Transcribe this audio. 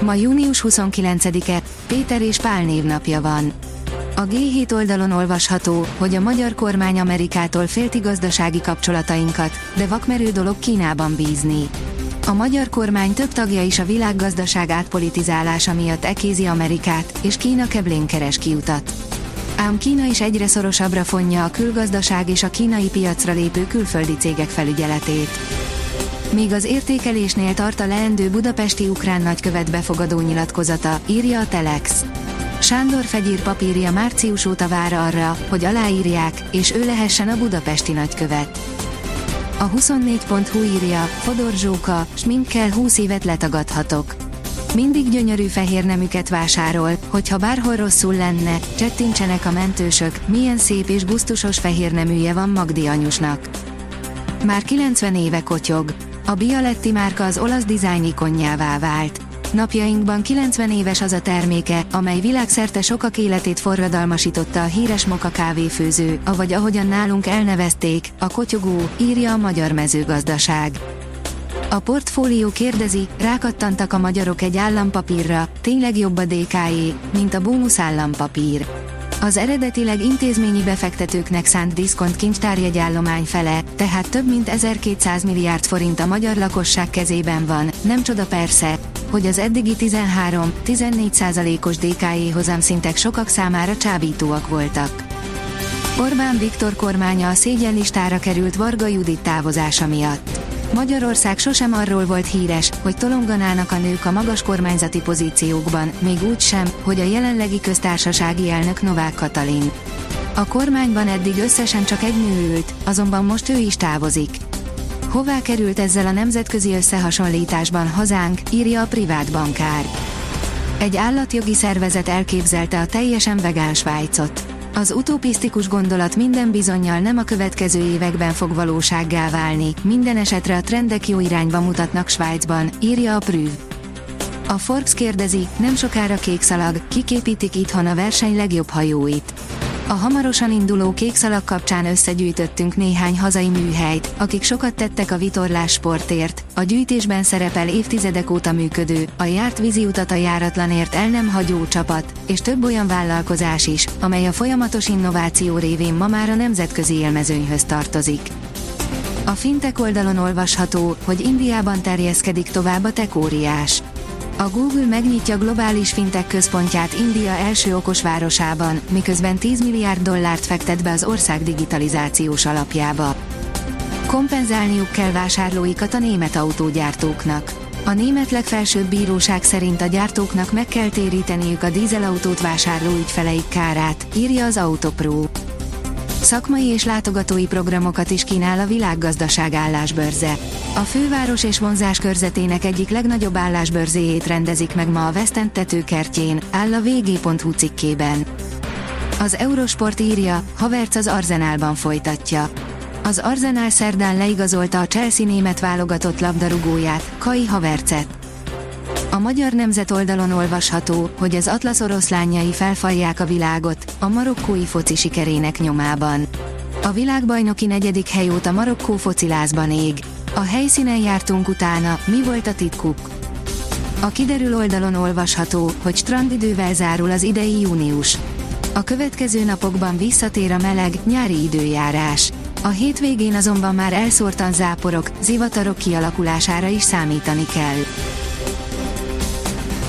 Ma június 29-e, Péter és Pál névnapja van. A G7 oldalon olvasható, hogy a magyar kormány Amerikától félti gazdasági kapcsolatainkat, de vakmerő dolog Kínában bízni. A magyar kormány több tagja is a világgazdaság átpolitizálása miatt ekézi Amerikát, és Kína keblén keres kiutat. Ám Kína is egyre szorosabbra fonja a külgazdaság és a kínai piacra lépő külföldi cégek felügyeletét. Míg az értékelésnél tart a leendő budapesti ukrán nagykövet befogadó nyilatkozata, írja a Telex. Sándor Fegyír papírja március óta vár arra, hogy aláírják, és ő lehessen a budapesti nagykövet. A 24.hu írja, Fodor Zsóka, sminkkel 20 évet letagadhatok. Mindig gyönyörű fehér nemüket vásárol, hogyha bárhol rosszul lenne, csettintsenek a mentősök, milyen szép és gusztusos fehér neműje van Magdi anyusnak. Már 90 éve kotyog. A Bialetti márka az olasz dizájn ikonjává vált. Napjainkban 90 éves az a terméke, amely világszerte sokak életét forradalmasította a híres moka kávéfőző, avagy ahogyan nálunk elnevezték, a kotyogó, írja a magyar mezőgazdaság. A portfólió kérdezi, rákattantak a magyarok egy állampapírra, tényleg jobb a DKE, mint a bónusz állampapír. Az eredetileg intézményi befektetőknek szánt diszkont kincstárjegyállomány fele, tehát több mint 1200 milliárd forint a magyar lakosság kezében van, nem csoda persze, hogy az eddigi 13-14 százalékos DKE hozamszintek sokak számára csábítóak voltak. Orbán Viktor kormánya a szégyenlistára került Varga Judit távozása miatt. Magyarország sosem arról volt híres, hogy tolonganának a nők a magas kormányzati pozíciókban, még úgy sem, hogy a jelenlegi köztársasági elnök Novák Katalin. A kormányban eddig összesen csak egy nő ült, azonban most ő is távozik. Hová került ezzel a nemzetközi összehasonlításban hazánk, írja a privát bankár. Egy állatjogi szervezet elképzelte a teljesen vegán Svájcot. Az utopisztikus gondolat minden bizonyal nem a következő években fog valósággá válni, minden esetre a trendek jó irányba mutatnak Svájcban, írja a Prüv. A Forbes kérdezi, nem sokára kékszalag, kiképítik itthon a verseny legjobb hajóit. A hamarosan induló kékszalag kapcsán összegyűjtöttünk néhány hazai műhelyt, akik sokat tettek a vitorlás sportért, a gyűjtésben szerepel évtizedek óta működő, a járt utat a járatlanért el nem hagyó csapat, és több olyan vállalkozás is, amely a folyamatos innováció révén ma már a nemzetközi élmezőnyhöz tartozik. A fintek oldalon olvasható, hogy Indiában terjeszkedik tovább a tekóriás. A Google megnyitja globális fintek központját India első okosvárosában, miközben 10 milliárd dollárt fektet be az ország digitalizációs alapjába. Kompenzálniuk kell vásárlóikat a német autógyártóknak. A német legfelsőbb bíróság szerint a gyártóknak meg kell téríteniük a dízelautót vásárló ügyfeleik kárát, írja az Autopro. Szakmai és látogatói programokat is kínál a világgazdaság állásbörze. A főváros és vonzás körzetének egyik legnagyobb állásbörzéjét rendezik meg ma a West End tetőkertjén, áll a vg.hu cikkében. Az Eurosport írja, Havertz az Arzenálban folytatja. Az Arzenál szerdán leigazolta a Chelsea német válogatott labdarúgóját, Kai Havertzet. A magyar nemzet oldalon olvasható, hogy az Atlasz oroszlányai felfalják a világot, a marokkói foci sikerének nyomában. A világbajnoki negyedik hely óta Marokkó focilázban ég. A helyszínen jártunk utána, mi volt a titkuk? A kiderül oldalon olvasható, hogy strandidővel zárul az idei június. A következő napokban visszatér a meleg, nyári időjárás. A hétvégén azonban már elszórtan záporok, zivatarok kialakulására is számítani kell.